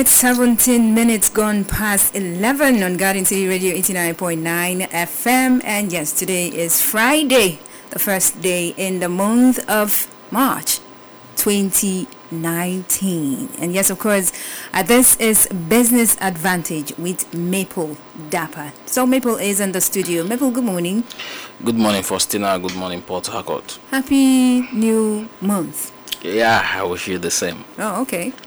It's 17 minutes gone past 11 on Garden City Radio 89.9 FM. And yes, today is Friday, the first day in the month of March 2019. And yes, of course, uh, this is Business Advantage with Maple Dapper. So Maple is in the studio. Maple, good morning. Good morning, Faustina. Good morning, Port Harcourt. Happy new month. Yeah, I wish you the same. Oh, okay.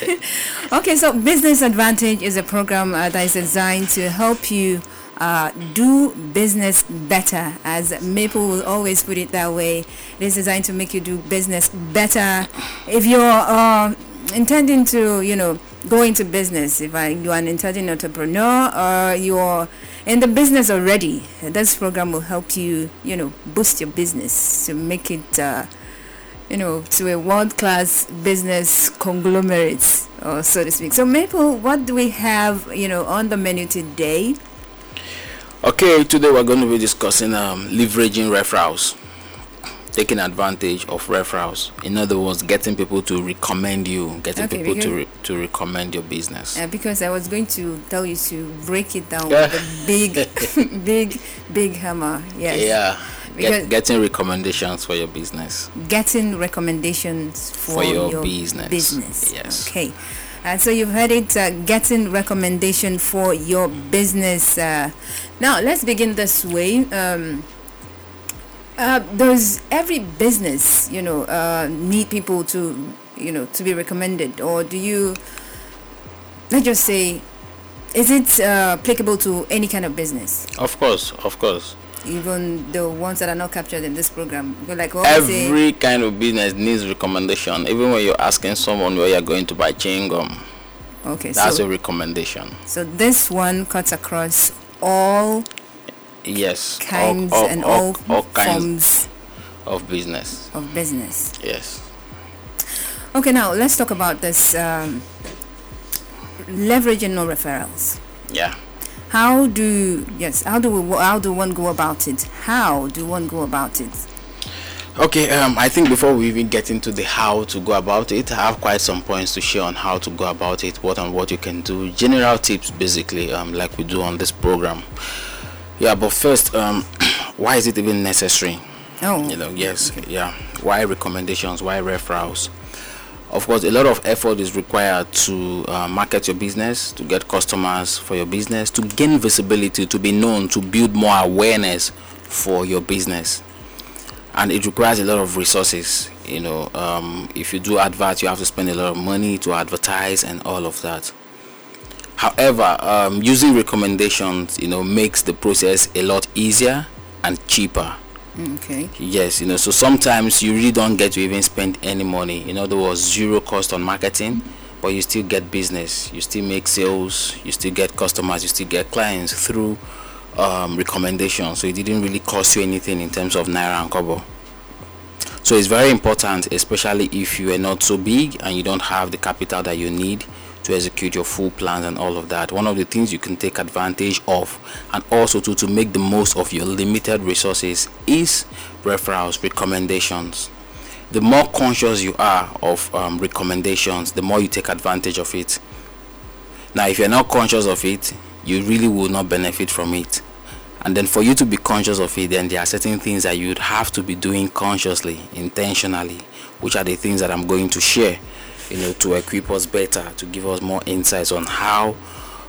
okay, so Business Advantage is a program uh, that is designed to help you uh, do business better, as Maple will always put it that way. It is designed to make you do business better. If you're uh, intending to, you know, go into business, if I, you are an intending entrepreneur or you're in the business already, this program will help you, you know, boost your business to make it uh, you know, to a world-class business conglomerate, or so to speak. So, Maple, what do we have, you know, on the menu today? Okay, today we're going to be discussing um, leveraging referrals, taking advantage of referrals. In other words, getting people to recommend you, getting Okay, people to re- to recommend your business. Uh, because I was going to tell you to break it down with a big, big, big hammer. Yes. Yeah, Get, getting recommendations for your business. Getting recommendations for, For your business. business. Yes. Okay. Uh, so you've heard it, uh, getting recommendation for your business. Uh, now let's begin this way. Um, uh, does every business, you know, uh, need people to, you know, to be recommended, or do you? Let's just say, is it uh, applicable to any kind of business, Of course, of course. Even the ones that are not captured in this program? Like what we say, Every kind of business needs recommendation. Even when you're asking someone where you're going to buy chewing gum, okay, that's so a recommendation. so this one cuts across all Yes, kinds all, and all, all, all kinds forms of business. of business. Yes. Okay, now let's talk about this um, leveraging no referrals. Yeah. How do yes? How do we, how do one go about it? How do one go about it? Okay, um, I think before we even get into the how to go about it, I have quite some points to share on how to go about it, what and what you can do, general tips basically, um, like we do on this program. Yeah, but first, um, why is it even necessary? Oh, You know, yes, yeah. Why recommendations? Why referrals? Of course, a lot of effort is required to uh, market your business, to get customers for your business, to gain visibility, to be known, to build more awareness for your business. And it requires a lot of resources. You know, um, if you do advert, you have to spend a lot of money to advertise and all of that. However, um, using recommendations, you know, makes the process a lot easier and cheaper. Okay. Yes, you know, so sometimes you really don't get to even spend any money. In other words, zero cost on marketing, but you still get business, you still make sales, you still get customers, you still get clients through um, recommendations. So it didn't really cost you anything in terms of naira and kobo. So it's very important, especially if you are not so big and you don't have the capital that you need to execute your full plans and all of that. One of the things you can take advantage of and also to, to make the most of your limited resources is referrals, recommendations. The more conscious you are of um, recommendations, the more you take advantage of it. Now, if you're not conscious of it, you really will not benefit from it. And then for you to be conscious of it, then there are certain things that you'd have to be doing consciously, intentionally, which are the things that I'm going to share, you know, to equip us better, to give us more insights on how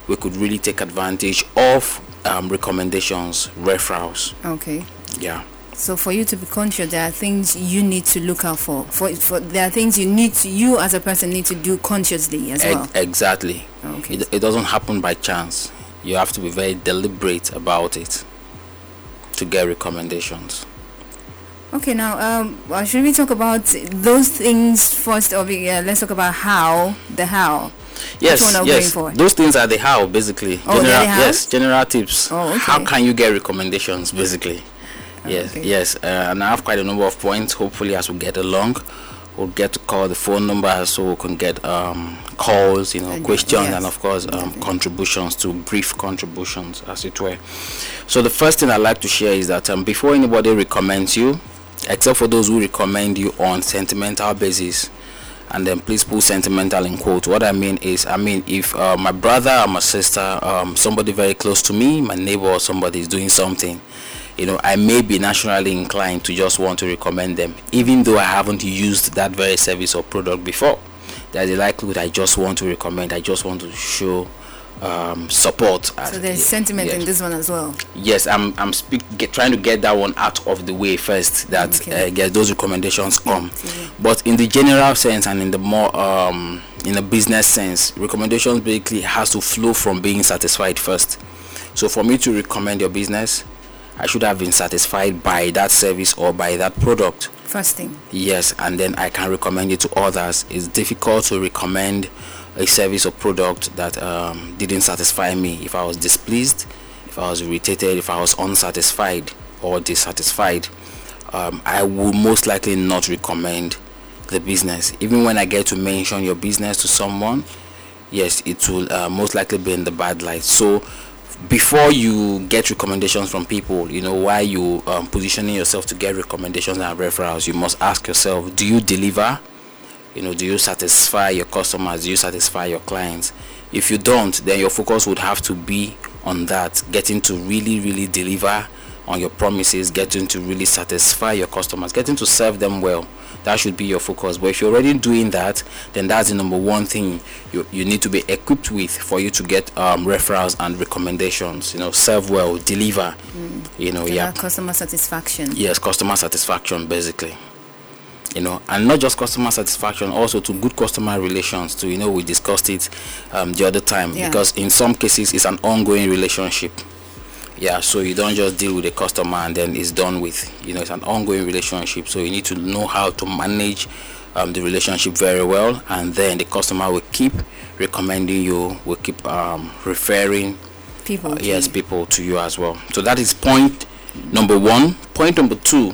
we could really take advantage of um, recommendations, referrals. Okay. Yeah. So for you to be conscious, there are things you need to look out for. For, for there are things you need to you as a person need to do consciously as Ex- well. exactly. Okay. It, it doesn't happen by chance. You have to be very deliberate about it to get recommendations. Okay, now um, well, should we talk about those things first? Or we, uh, let's talk about how the how. Yes, one are we yes. Those things are the how, basically. Oh, general, yes, general tips. Oh, okay. How can you get recommendations, basically? yes, okay. yes. Uh, and I have quite a number of points. Hopefully, as we get along, we'll get to call the phone number so we can get um, calls, you know, And- questions, yes, and of course, um, contributions to brief contributions, as it were. So the first thing I'd like to share is that um, before anybody recommends you, except for those who recommend you on sentimental basis, and then please put sentimental in quote. What I mean is, I mean, if uh, my brother or my sister, um, somebody very close to me, my neighbor or somebody is doing something, you know, I may be naturally inclined to just want to recommend them, even though I haven't used that very service or product before. There's a likelihood I just want to recommend, I just want to show um, support. So there's sentiment yes. in this one as well. Yes, I'm I'm speak, get, trying to get that one out of the way first. That okay. uh, get those recommendations come. But in the general sense and in the more um, in the business sense, recommendations basically has to flow from being satisfied first. So for me to recommend your business, I should have been satisfied by that service or by that product. First thing. Yes, and then I can recommend it to others. It's difficult to recommend a service or product that um, didn't satisfy me. If I was displeased, if I was irritated, if I was unsatisfied or dissatisfied, um, I would most likely not recommend the business. Even when I get to mention your business to someone, yes, it will uh, most likely be in the bad light. So before you get recommendations from people, you know, why you um, positioning yourself to get recommendations and referrals, you must ask yourself, do you deliver? You know do you satisfy your customers? Do you satisfy your clients? If you don't then your focus would have to be on that getting to really really deliver on your promises getting to really satisfy your customers getting to serve them well. That should be your focus. But if you're already doing that then that's the number one thing you, you need to be equipped with for you to get um, referrals and recommendations. You know serve well deliver. Mm. you know yeah. customer satisfaction. Yes customer satisfaction basically you know and not just customer satisfaction also to good customer relations to you know we discussed it um, the other time yeah. because in some cases it's an ongoing relationship. Yeah so you don't just deal with a customer and then it's done with you know it's an ongoing relationship. So you need to know how to manage um, the relationship very well and then the customer will keep recommending you will keep um, referring people uh, yes people to you as well. So that is point number one. Point number two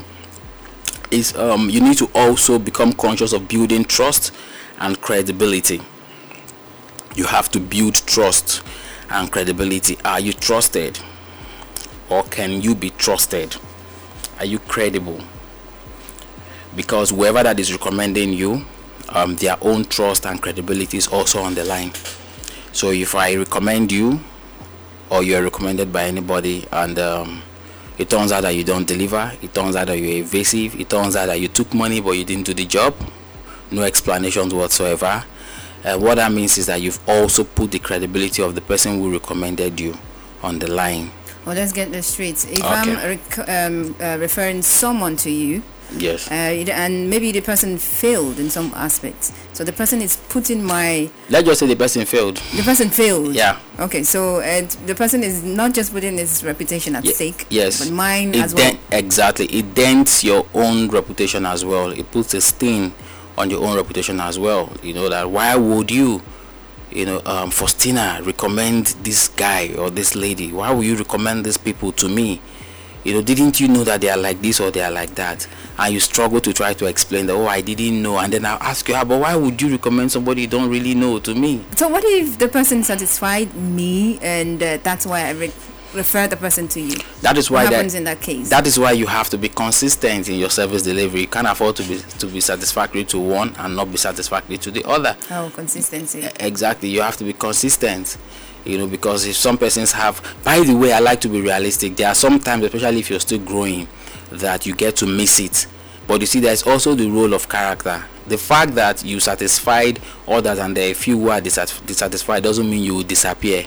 is um, you need to also become conscious of building trust and credibility. You have to build trust and credibility. Are you trusted? Or can you be trusted? Are you credible? Because whoever that is recommending you, um, their own trust and credibility is also on the line. So if I recommend you, or you're recommended by anybody, and um, it turns out that you don't deliver. It turns out that you're evasive. It turns out that you took money but you didn't do the job. No explanations whatsoever. Uh, what that means is that you've also put the credibility of the person who recommended you on the line. Well let's get this straight. If okay. i'm rec- um, uh, referring someone to you Yes. Uh, and maybe the person failed in some aspects. So the person is putting my. Let's just say the person failed. The person failed. Yeah. Okay, so uh, the person is not just putting his reputation at stake. Yes. But mine it as well. exactly. It dents your own reputation as well. It puts a stain on your own reputation as well. You know that why would you? you know, um, Faustina recommend this guy or this lady? Why would you recommend these people to me? You know didn't you know that they are like this or they are like that? And you struggle to try to explain that oh i didn't know. And then i'll ask you ah, but why would you recommend somebody you don't really know to me? So what if the person satisfied me and uh, that's why i re- refer the person to you? That is why what happens that, in that case? that is why you have to be consistent in your service delivery. You can't afford to be to be satisfactory to one and not be satisfactory to the other. Oh consistency. Exactly. You have to be consistent you know because if some persons have by the way i like to be realistic there are some times especially if you're still growing that you get to miss it. But you see there's also the role of character. The fact that you satisfied others and there are a few who are dissatisfied doesn't mean you will disappear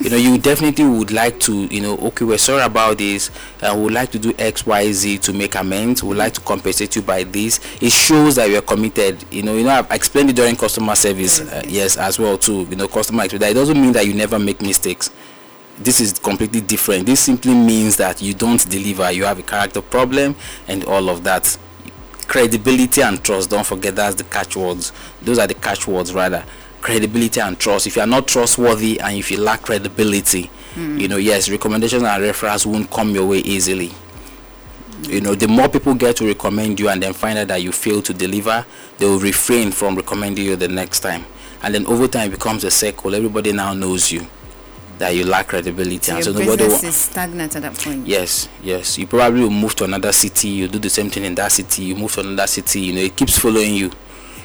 you know you definitely would like to you know okay we're sorry about this. And we would like to do x y z to make amends. We would like to compensate you by this. It shows that you're committed. You know you know i've explained it during customer service uh, yes as well too. You know customer experience. It doesn't mean that you never make mistakes. This is completely different. This simply means that you don't deliver. You have a character problem and all of that. Credibility and trust. Don't forget that's the catchwords. Those are the catchwords rather credibility and trust. If you are not trustworthy and if you lack credibility, mm. you know, yes, recommendations and referrals won't come your way easily. You know, the more people get to recommend you and then find out that you fail to deliver, they will refrain from recommending you the next time. And then over time it becomes a circle. Everybody now knows you that you lack credibility. So and so nobody business is stagnant at that point. Yes, yes. You probably will move to another city, you do the same thing in that city, you move to another city, you know, it keeps following you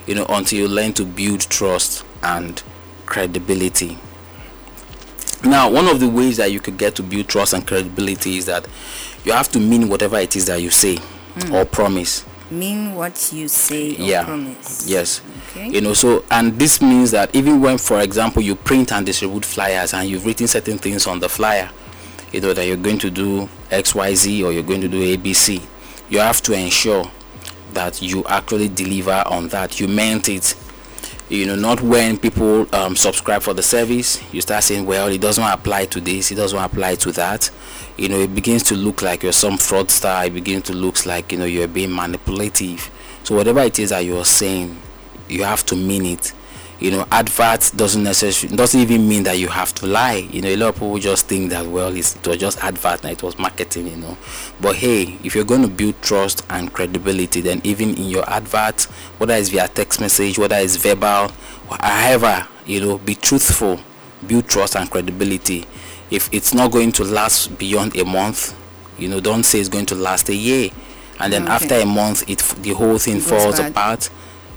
you know, until you learn to build trust and credibility. Now, one of the ways that you could get to build trust and credibility is that you have to mean whatever it is that you say mm. or promise. Mean what you say yeah. promise. Yes. Okay. You know, so and this means that even when, for example, you print and distribute flyers and you've written certain things on the flyer, you know that you're going to do X, Y, Z or you're going to do ABC, you have to ensure that you actually deliver on that. You meant it you know not when people um, subscribe for the service you start saying well it doesn't apply to this it doesn't apply to that. You know it begins to look like you're some fraudster it begins to look like you know you're being manipulative. So whatever it is that you're saying you have to mean it you know advert doesn't necessarily doesn't even mean that you have to lie. You know a lot of people just think that well it's, it was just advert and it was marketing you know. But hey if you're going to build trust and credibility then even in your advert whether it's via text message whether it's verbal however you know be truthful build trust and credibility. If it's not going to last beyond a month you know don't say it's going to last a year. And then okay. after a month it the whole thing falls bad. apart.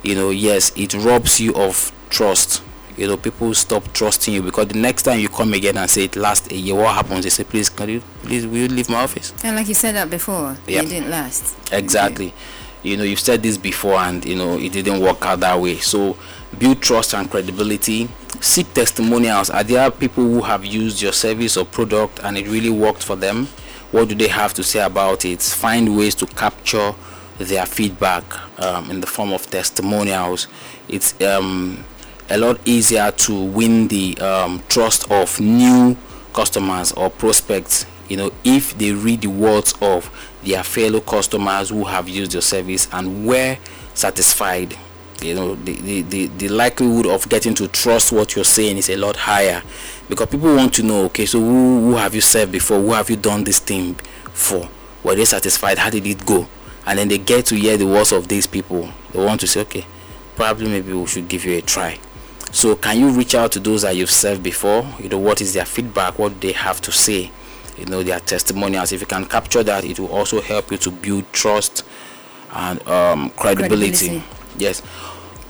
You know yes it robs you of trust. You know people stop trusting you because the next time you come again and say it last a year what happens? They say please can you please will you leave my office? And like you said that before yeah. it didn't last. Exactly. Okay. you know you've said this before and you know it didn't work out that way. So build trust and credibility. Seek testimonials. Are there people who have used your service or product and it really worked for them? What do they have to say about it? Find ways to capture their feedback um, in the form of testimonials. It's um, a lot easier to win the um, trust of new customers or prospects you know if they read the words of their fellow customers who have used your service and were satisfied. You know the, the, the, the likelihood of getting to trust what you're saying is a lot higher because people want to know okay so who, who have you served before? Who have you done this thing for? Were they satisfied? How did it go? And then they get to hear the words of these people. They want to say okay probably maybe we should give you a try so can you reach out to those that you've served before? You know what is their feedback? What they have to say? You know their testimonials. If you can capture that it will also help you to build trust and um, credibility. credibility. Yes.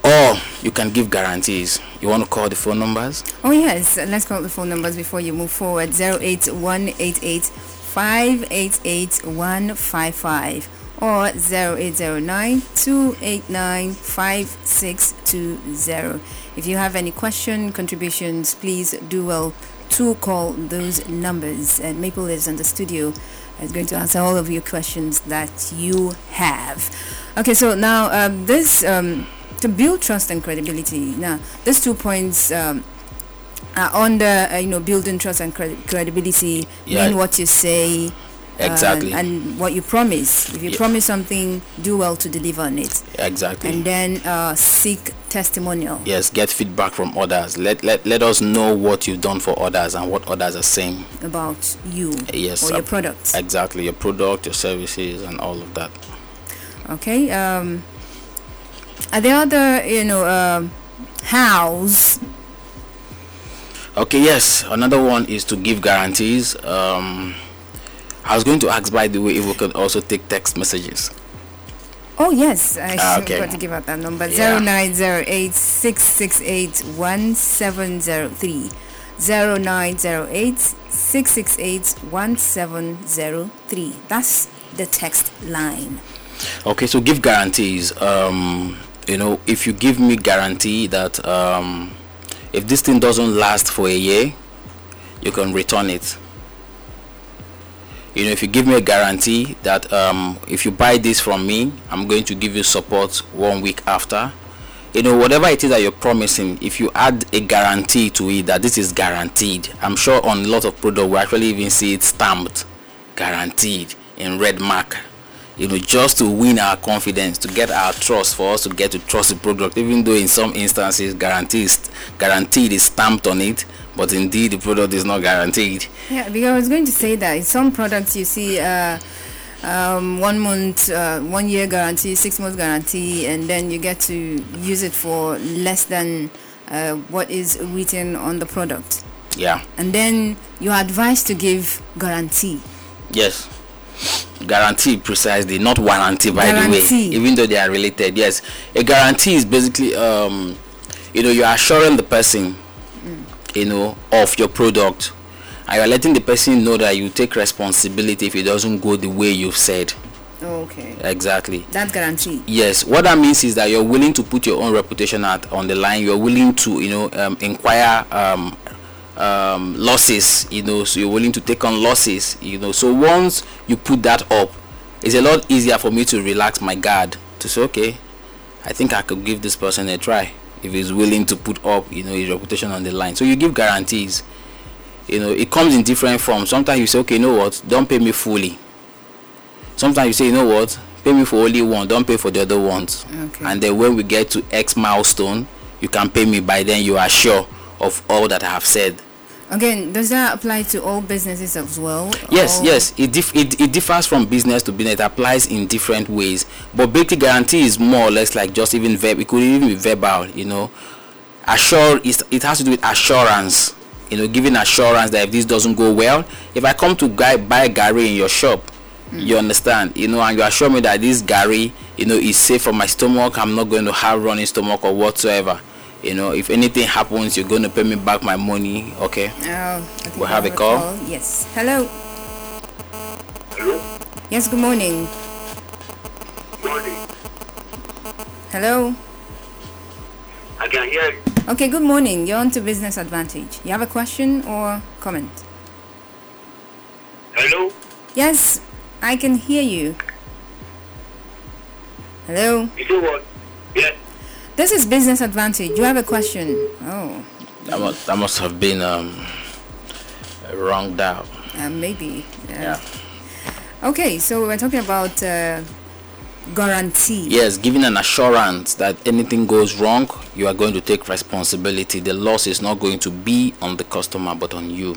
Or you can give guarantees. You want to call the phone numbers? Oh yes. Let's call the phone numbers before you move forward. 08188 588 155 or 0809-289-5620. If you have any question, contributions, please do well to call those numbers. And Maple is in the studio is going to answer all of your questions that you have. Okay, so now um, this um, to build trust and credibility. Now, these two points um, are under uh, you know building trust and credibility. Yeah. Mean what you say, exactly uh, and what you promise if you yeah. promise something do well to deliver on it exactly and then uh, seek testimonial. Yes get feedback from others. Let, let let us know what you've done for others and what others are saying. About you yes or your product. exactly your product your services and all of that. Okay um are there other you know um hows? Okay yes another one is to give guarantees. Um I was going to ask, by the way, if we could also take text messages. Oh yes, I ah, okay. forgot to give out that number zero nine zero eight six six eight one seven zero three zero nine zero eight six six eight one seven zero three. That's the text line. Okay, so give guarantees. Um, you know, if you give me guarantee that um, if this thing doesn't last for a year, you can return it you know if you give me a guarantee that um, if you buy this from me i'm going to give you support one week after. You know whatever it is that you're promising if you add a guarantee to it that this is guaranteed i'm sure on a lot of product we actually even see it stamped guaranteed in red mark. You know just to win our confidence to get our trust for us to get to trust the product even though in some instances guaranteed guaranteed is stamped on it but indeed the product is not guaranteed. Yeah, because I was going to say that in some products you see uh, um, one month, uh, one year guarantee, six months guarantee, and then you get to use it for less than uh, what is written on the product. Yeah. And then you are advised to give guarantee. Yes. guarantee precisely, not warranty by Guarantee. the way, even though they are related. Yes, a guarantee is basically, um, you know, you are assuring the person, you know, of your product, and you are letting the person know that you take responsibility if it doesn't go the way you've said. Okay. Exactly. That's guaranteed. Yes, what that means is that you're willing to put your own reputation out on the line. You're willing to, you know, um, inquire um, um, losses. You know, so you're willing to take on losses. You know, so once you put that up, it's a lot easier for me to relax my guard to say, okay, I think I could give this person a try if he's willing to put up, you know, his reputation on the line. So you give guarantees. You know, it comes in different forms. Sometimes you say, okay, you know what, don't pay me fully sometimes you say you know what pay me for only one don't pay for the other ones Okay. and then when we get to x milestone you can pay me by then you are sure of all that i have said Again, does that apply to all businesses as well? yes Or- yes. It, dif- it it differs from business to business. It applies in different ways. But basically guarantee is more or less like just even verb it could even be verbal you know. Assure is it has to do with assurance you know giving assurance that if this doesn't go well if i come to guy buy garri in your shop mm. you understand you know and you assure me that this garri you know is safe for my stomach i'm not going to have running stomach or whatsoever you know if anything happens you're going to pay me back my money okay Oh, I think We have a call. Yes. Hello. Hello? Yes, good morning. Morning. Hello. I can hear you. Okay, good morning. You're on to Business Advantage. You have a question or comment? Hello? Yes, I can hear you. Hello. You say what? Yes. This is Business Advantage. You have a question? Oh, that must, that must have been um a wrong dial uh, maybe. Uh, yeah Okay, so we're talking about uh, guarantee. yes giving an assurance that anything goes wrong you are going to take responsibility the loss is not going to be on the customer but on you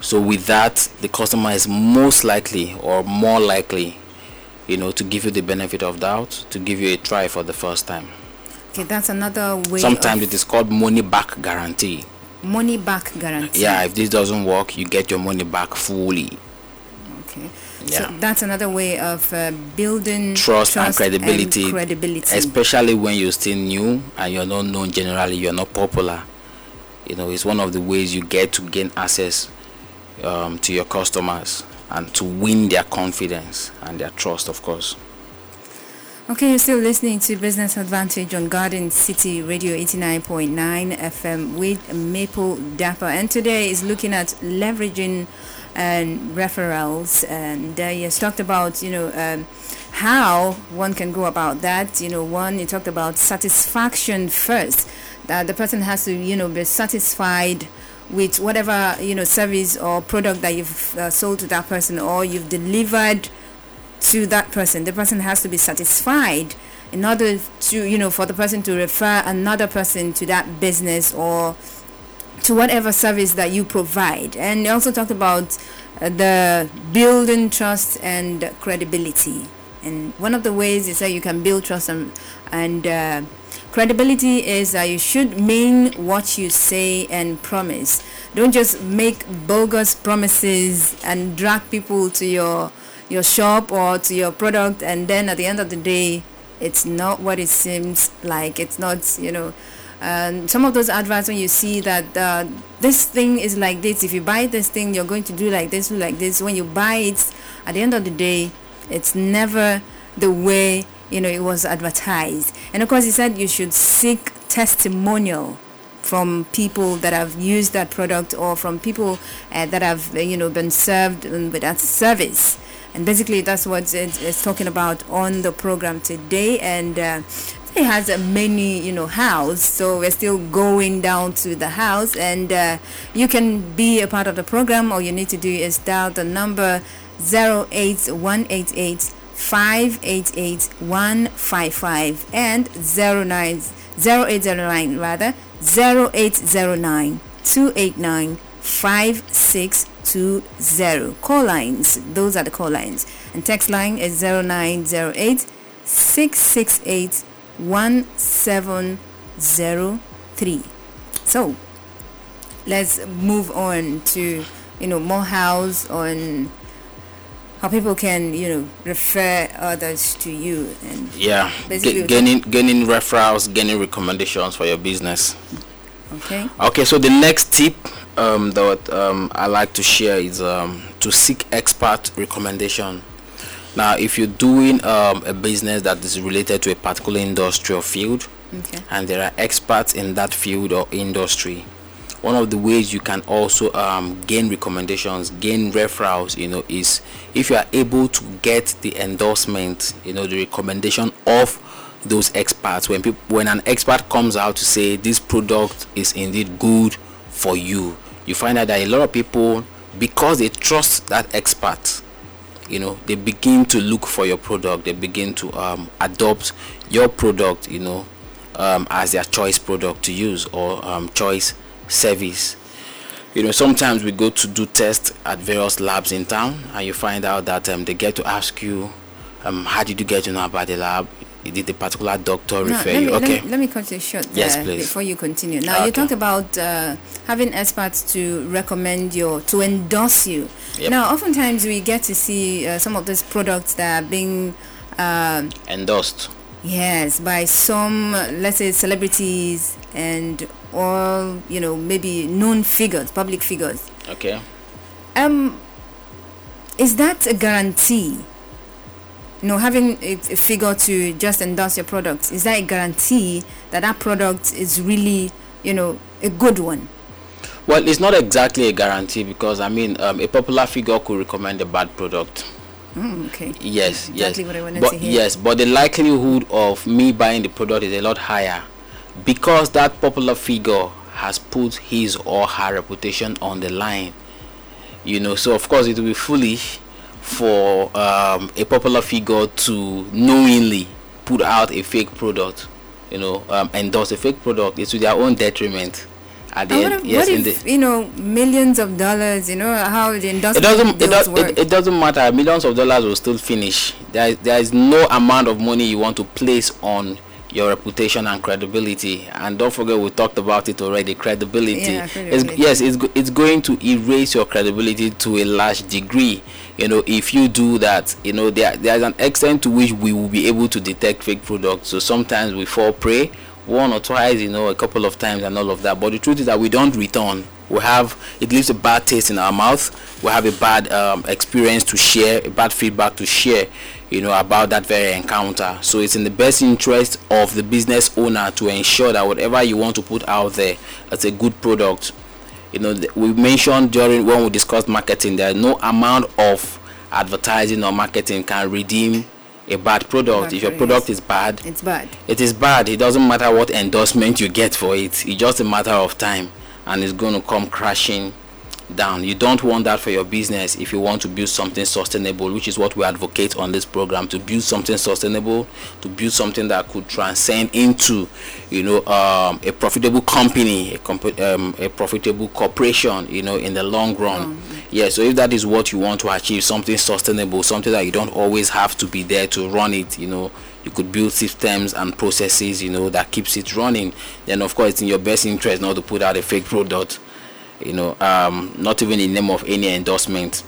so with that the customer is most likely or more likely you know to give you the benefit of doubt to give you a try for the first time Okay, that's another way. sometimes it is called money back guarantee money back guarantee. yeah if this doesn't work you get your money back fully Okay. Yeah. So that's another way of uh, building trust, and credibility, credibility. especially when you're still new and you're not known generally you're not popular you know it's one of the ways you get to gain access um, to your customers and to win their confidence and their trust of course Okay, you're still listening to Business Advantage on Garden City Radio 89.9 FM with Maple Dapper. And today is looking at leveraging and referrals. And uh, has talked about, you know, um, how one can go about that. You know, one, you talked about satisfaction first. That the person has to, you know, be satisfied with whatever, you know, service or product that you've uh, sold to that person or you've delivered to that person. The person has to be satisfied in order to you know for the person to refer another person to that business or to whatever service that you provide. And they also talked about uh, the building trust and credibility. And one of the ways is that you can build trust and, and uh, credibility is that you should mean what you say and promise. Don't just make bogus promises and drag people to your your shop or to your product and then at the end of the day it's not what it seems like. It's not you know and some of those adverts when you see that uh, this thing is like this if you buy this thing you're going to do like this like this. When you buy it at the end of the day it's never the way you know it was advertised. And of course he said you should seek testimonial from people that have used that product or from people uh, that have you know been served um, with that service and basically that's what it's talking about on the program today. And uh, it has a many you know house. So we're still going down to the house. And uh, you can be a part of the program. All you need to do is dial the number 08188 588 155 and 09 0809 rather 0809 289 5620 call lines those are the call lines and text line is 0908 668 1703 so let's move on to you know more house on how people can you know refer others to you and Yeah, Ga- gaining gaining referrals, gaining recommendations for your business. okay Okay, so the next tip um, that um, I like to share is um, to seek expert recommendation. Now, if you're doing um, a business that is related to a particular industry or field, okay and there are experts in that field or industry, one of the ways you can also um, gain recommendations, gain referrals, you know, is if you are able to get the endorsement, you know, the recommendation of those experts. When people, when an expert comes out to say this product is indeed good for you, you find out that a lot of people, because they trust that expert, you know they begin to look for your product they begin to um, adopt your product you know um, as their choice product to use or um, choice service. You know sometimes we go to do tests at various labs in town and you find out that um, they get to ask you um, how did you get to know about the lab did the particular doctor refer let, you me, let, okay me, let me cut you short Yes, there please. before you continue. Now, you Okay. talked about uh, having experts to recommend your, to endorse you. Yep. Now, oftentimes we get to see uh, some of these products that are being, um, endorsed yes, by some, uh, let's say, celebrities and all, you know, maybe known figures, public figures. okay Um, is that a guarantee? You know, having a, a figure to just endorse your product, is that a guarantee that that product is really, you know, a good one? well it's not exactly a guarantee because i mean um, a popular figure could recommend a bad product Mm, okay. Yes, Exactly yes. what I wanted but yes, but the likelihood of me buying the product is a lot higher because that popular figure has put his or her reputation on the line. You know, so of course it will be foolish for um, a popular figure to knowingly put out a fake product. You know, um, endorse a fake product. It's to their own detriment. At the end, if, yes, what in the if you know millions of dollars? You know how the it doesn't it, does, it, it doesn't matter millions of dollars will still finish there is, there is no amount of money you want to place on your reputation and credibility. And don't forget we talked about it already credibility, Yeah, It's, yes it's, it's going to erase your credibility to a large degree. You know if you do that you know there there's an extent to which we will be able to detect fake products. So sometimes we fall prey one or twice you know a couple of times and all of that. But the truth is that we don't return. We have it leaves a bad taste in our mouth. We have a bad um, experience to share a bad feedback to share you know about that very encounter. So it's in the best interest of the business owner to ensure that whatever you want to put out there it's a good product you know we mentioned during when we discussed marketing there no amount of advertising or marketing can redeem a bad product. Bad if your product is bad it's bad. it is bad. It doesn't matter what endorsement you get for it. It's just a matter of time and it's going to come crashing down. You don't want that for your business if you want to build something sustainable which is what we advocate on this program to build something sustainable to build something that could transcend into you know um, a profitable company a, comp- um, a profitable corporation you know in the long run. Yeah so if that is what you want to achieve something sustainable something that you don't always have to be there to run it you know you could build systems and processes you know that keeps it running then of course it's in your best interest not to put out a fake product you know um not even in name of any endorsement.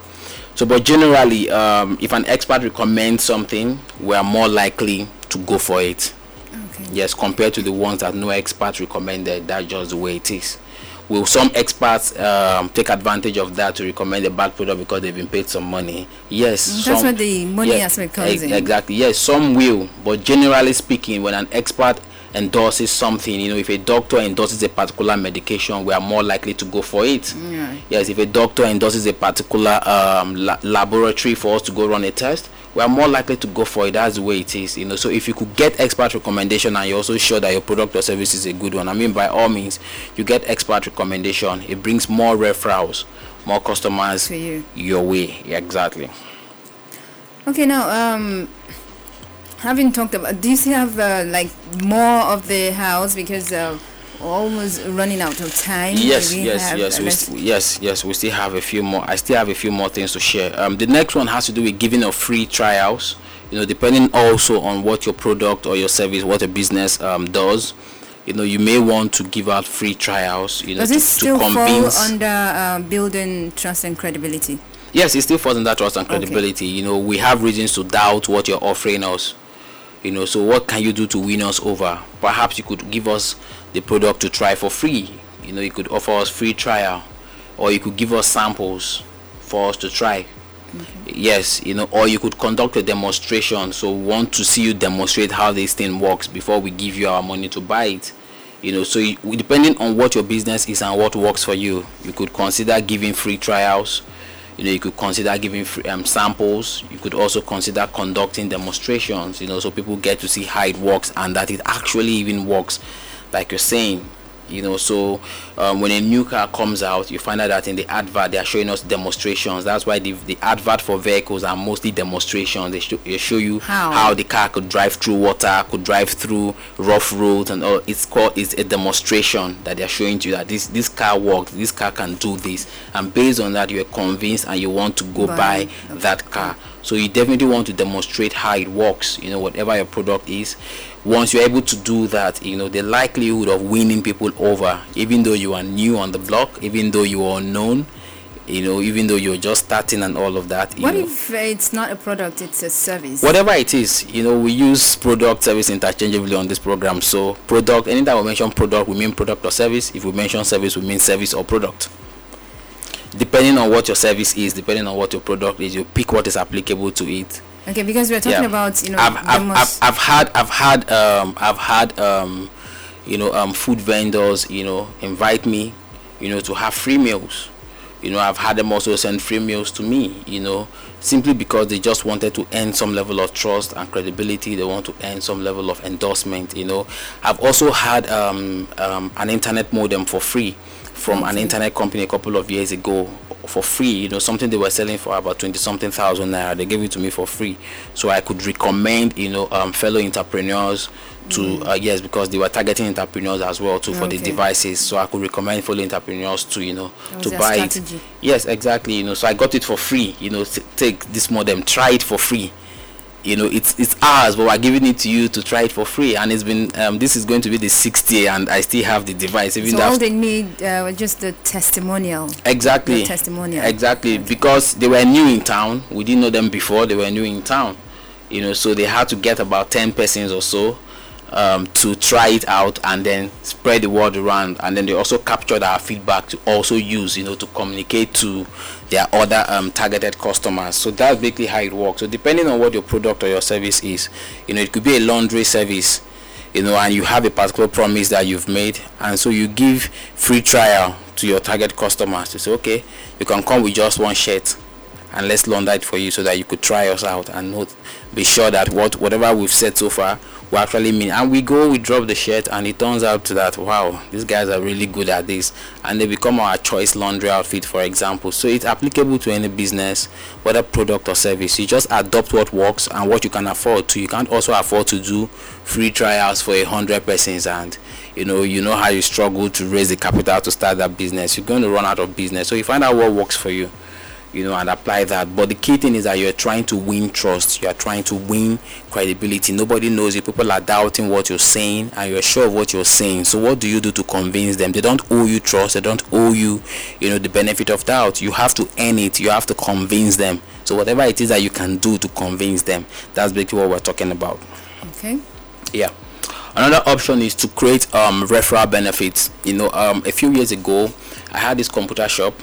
So but generally um if an expert recommends something we are more likely to go for it. Okay. yes compared to the ones that no expert recommended that's just the way it is. Will some experts um, take advantage of that to recommend a bad product because they've been paid some money? Yes That's some- where the money yeah, aspect comes ex- in. exactly. Yes some will. But generally speaking when an expert endorses something you know if a doctor endorses a particular medication we are more likely to go for it. Yeah. yes if a doctor endorses a particular um, la- laboratory for us to go run a test we are more likely to go for it. That's the way it is you know. So if you could get expert recommendation and you're also sure that your product or service is a good one i mean by all means you get expert recommendation. It brings more referrals more customers To you. your way. Yeah, exactly. Okay, now um, having talked about, do you still have uh, like more of the house because uh, we're almost running out of time? yes We yes yes uh, we st- yes yes we still have a few more i still have a few more things to share um the next one has to do with giving of free trials you know depending also on what your product or your service what a business um does you know you may want to give out free trials you know Does to, it to still fall convince under uh, building trust and credibility? Yes, it still falls under trust and credibility. You know, we have reasons to doubt what you're offering us. You know, so what can you do to win us over? Perhaps you could give us the product to try for free. You know, you could offer us free trial, or you could give us samples for us to try. Yes, you know, or you could conduct a demonstration. So we want to see you demonstrate how this thing works before we give you our money to buy it. You know, so you, depending on what your business is and what works for you, you could consider giving free trials. You know, you could consider giving free, um, samples. You could also consider conducting demonstrations. You know, so people get to see how it works and that it actually even works, like you're saying you know so um, when a new car comes out you find out that in the advert they are showing us demonstrations. That's why the, the advert for vehicles are mostly demonstrations. They, show, they show you How? how the car could drive through water could drive through rough roads and all. It's called it's a demonstration that they're showing to you that this this car works this car can do this. And based on that you're convinced and you want to go Buy. buy that car. So you definitely want to demonstrate how it works you know whatever your product is once you're able to do that you know the likelihood of winning people over even though you are new on the block even though you are unknown you know even though you're just starting and all of that What know, if it's not a product, it's a service? whatever it is you know we use product service interchangeably on this program. So product anytime we mention product we mean product or service. If we mention service we mean service or product. Depending on what your service is depending on what your product is you pick what is applicable to it Okay, because we're talking Yeah. about, you know, I've, I've, I've, I've had I've had um I've had um you know um food vendors you know invite me you know to have free meals. You know I've had them also send free meals to me you know simply because they just wanted to earn some level of trust and credibility. They want to earn some level of endorsement you know. I've also had um, um an internet modem for free from an internet company a couple of years ago for free you know something they were selling for about 20 something thousand naira. They gave it to me for free. So i could recommend you know um, fellow entrepreneurs to uh, yes because they were targeting entrepreneurs as well too for the devices. So i could recommend fellow entrepreneurs to you know to buy strategy. it yes exactly you know. So i got it for free you know t- take this modem try it for free you know it's it's ours but we're giving it to you to try it for free. And it's been um, this is going to be the 60 and i still have the device even so though all they need uh, just the testimonial. exactly. The testimonial. exactly. Because they were new in town. We didn't know them before they were new in town. You know so they had to get about 10 persons or so um, to try it out and then spread the word around. And then they also captured our feedback to also use you know to communicate to their other um, targeted customers. So that's basically how it works. So depending on what your product or your service is you know it could be a laundry service you know and you have a particular promise that you've made and so you give free trial to your target customers to say okay you can come with just one shirt and let's launder it for you so that you could try us out and not be sure that what whatever we've said so far we actually mean and we go we drop the shirt and it turns out to that wow these guys are really good at this. And they become our choice laundry outfit for example. So it's applicable to any business whether product or service. You just adopt what works and what you can afford to. You can't also afford to do free trials for a hundred persons and you know you know how you struggle to raise the capital to start that business. You're going to run out of business. So you find out what works for you you know and apply that. But the key thing is that you're trying to win trust. You're trying to win credibility. Nobody knows you people are doubting what you're saying and you're sure of what you're saying. So what do you do to convince them? They don't owe you trust. They don't owe you you know the benefit of doubt. You have to earn it. You have to convince them. So whatever it is that you can do to convince them that's basically what we're talking about. Okay. yeah. Another option is to create um referral benefits. You know um a few years ago i had this computer shop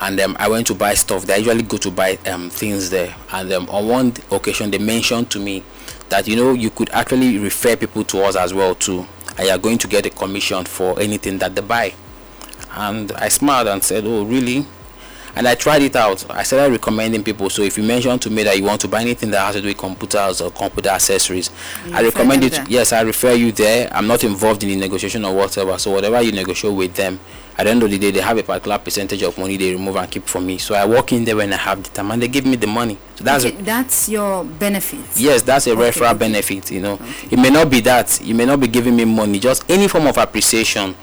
and um, i went to buy stuff they usually go to buy um things there and um, on one occasion they mentioned to me that you know you could actually refer people to us as well too and you're going to get a commission for anything that they buy and i smiled and said oh really and I tried it out. I started recommending people. So if you mention to me that you want to buy anything that has to do with computers or computer accessories, You I recommend it. there. Yes, I refer you there. I'm not involved in the negotiation or whatever. So whatever you negotiate with them, at the end of the day, they have a particular percentage of money they remove and keep from me. So I walk in there when I have the time, and they give me the money. So that's okay, that's your benefit. Yes, that's a Okay, referral okay. benefit. You know, it may not be that you may not be giving me money, just any form of appreciation.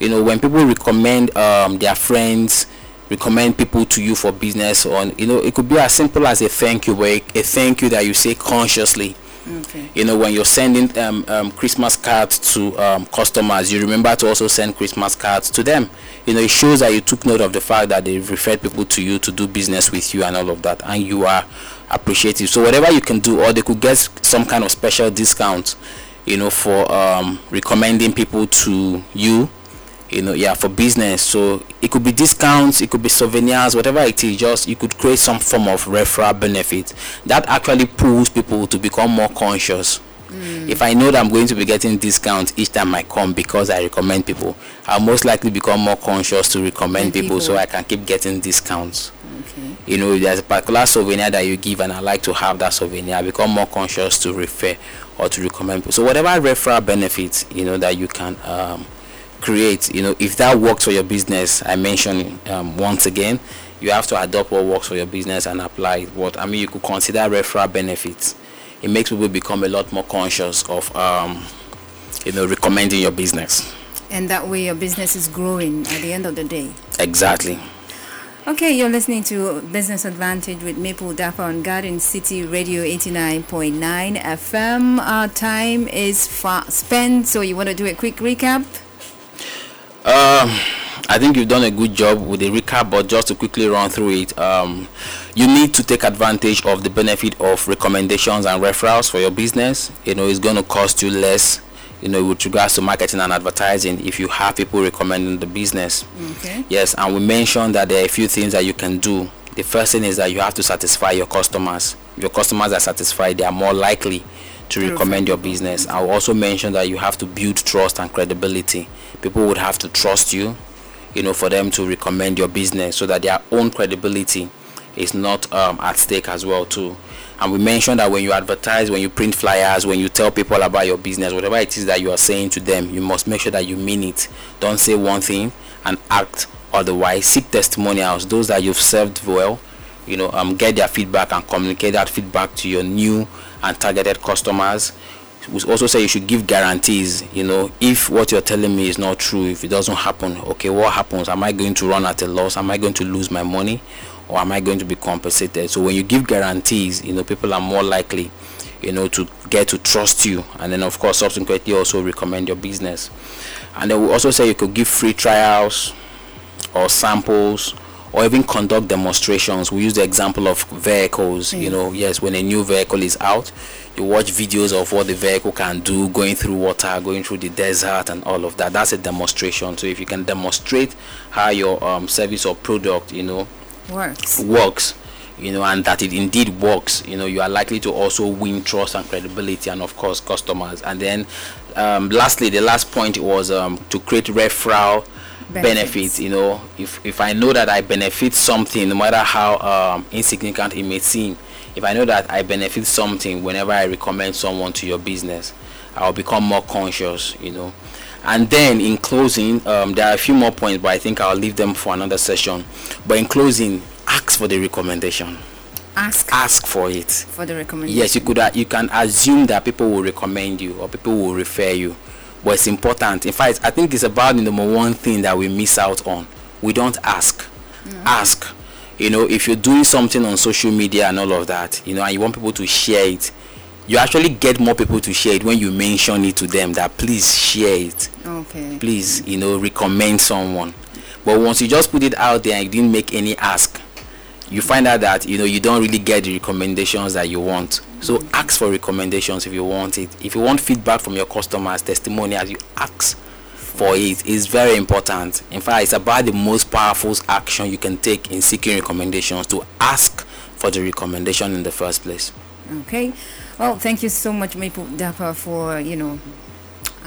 You know, when people recommend um, their friends, recommend people to you for business, or you know, it could be as simple as a thank you, but a, a thank you that you say consciously. Okay. You know, when you're sending um, um, Christmas cards to um, customers, you remember to also send Christmas cards to them. You know, it shows that you took note of the fact that they've referred people to you to do business with you and all of that, and you are appreciative. So whatever you can do, or they could get some kind of special discount, you know, for um, recommending people to you you know yeah for business. So it could be discounts it could be souvenirs whatever it is just you could create some form of referral benefit that actually pulls people to become more conscious. If i know that i'm going to be getting discounts each time i come because i recommend people i'll most likely become more conscious to recommend The people, so i can keep getting discounts. Okay. you know if there's a particular souvenir that you give and i like to have that souvenir. I become more conscious to refer or to recommend people. So whatever referral benefits you know that you can um, create you know if that works for your business i mentioned um, once again you have to adopt what works for your business and apply what i mean you could consider referral benefits it makes people become a lot more conscious of um, you know recommending your business And that way your business is growing at the end of the day. exactly Okay, you're listening to Business Advantage with Maple Dapper on Garden City Radio 89.9 FM. Our time is far spent, so you want to do a quick recap? Um, I think you've done a good job with the recap, but just to quickly run through it, um, you need to take advantage of the benefit of recommendations and referrals for your business. You know, it's going to cost you less, you know, with regards to marketing and advertising if you have people recommending the business. Okay. Yes, and we mentioned that there are a few things that you can do. The first thing is that you have to satisfy your customers. If your customers are satisfied, they are more likely to recommend your business. I will also mention that you have to build trust and credibility. People would have to trust you, you know, for them to recommend your business so that their own credibility is not um, at stake as well too. And we mentioned that when you advertise, when you print flyers, when you tell people about your business, whatever it is that you are saying to them, you must make sure that you mean it. Don't say one thing and act otherwise. Seek testimonials, those that you've served well, you know, um, get their feedback and communicate that feedback to your new and targeted customers. We also say you should give guarantees. You know, if what you're telling me is not true, if it doesn't happen, okay, what happens? Am I going to run at a loss? Am I going to lose my money? Or am I going to be compensated? So when you give guarantees, you know, people are more likely, you know, to get to trust you. And then, of course, subsequently also recommend your business. And then we also say you could give free trials or samples or even conduct demonstrations. We use the example of vehicles. You know, yes, when a new vehicle is out, you watch videos of what the vehicle can do, going through water, going through the desert, and all of that. That's a demonstration. So if you can demonstrate how your um, service or product, you know, Works. works you know and that it indeed works you know you are likely to also win trust and credibility and of course customers and then um, lastly the last point was um, to create referral Benefits. you know. If if i know that i benefit something no matter how um, insignificant it may seem if i know that i benefit something whenever i recommend someone to your business i'll become more conscious you know. And then in closing um, there are a few more points but i think i'll leave them for another session. But in closing ask for the recommendation. Ask. Ask for it. For the recommendation. yes you could uh, you can assume that people will recommend you or people will refer you but it's important. In fact i think it's about the number one thing that we miss out on. We don't ask. Mm. Ask. You know if you're doing something on social media and all of that you know and you want people to share it you actually get more people to share it when you mention it to them that please share it. Okay. please you know recommend someone. But once you just put it out there and you didn't make any ask you find out that you know you don't really get the recommendations that you want. So ask for recommendations if you want it. If you want feedback from your customers testimonials you ask for it it's very important. In fact it's about the most powerful action you can take in seeking recommendations to ask for the recommendation in the first place. Okay. Well, thank you so much, Maple Dapper, for you know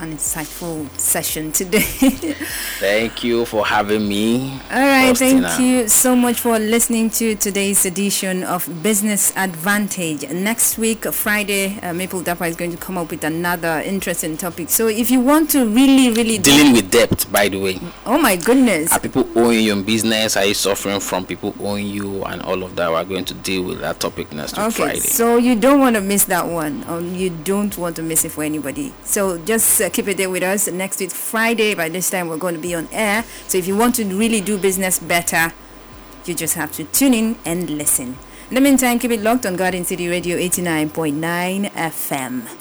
an insightful session today. thank you for having me All right, thank you so much for listening to today's edition of Business Advantage. Next week, Friday, uh, Maple Dapper is going to come up with another interesting topic. So if you want to really, really, dealing with debt by the way oh my goodness, Are people owing you in business? Are you suffering from people owing you and all of that? We're going to deal with that topic next Okay, Friday. so you don't want to miss that one, or you don't want to miss it for anybody. So just uh, keep it there with us. Next week, Friday, by this time, we're going to be on air. So if you want to really do business better, you just have to tune in and listen. In the meantime, keep it locked on Garden City Radio 89.9 FM.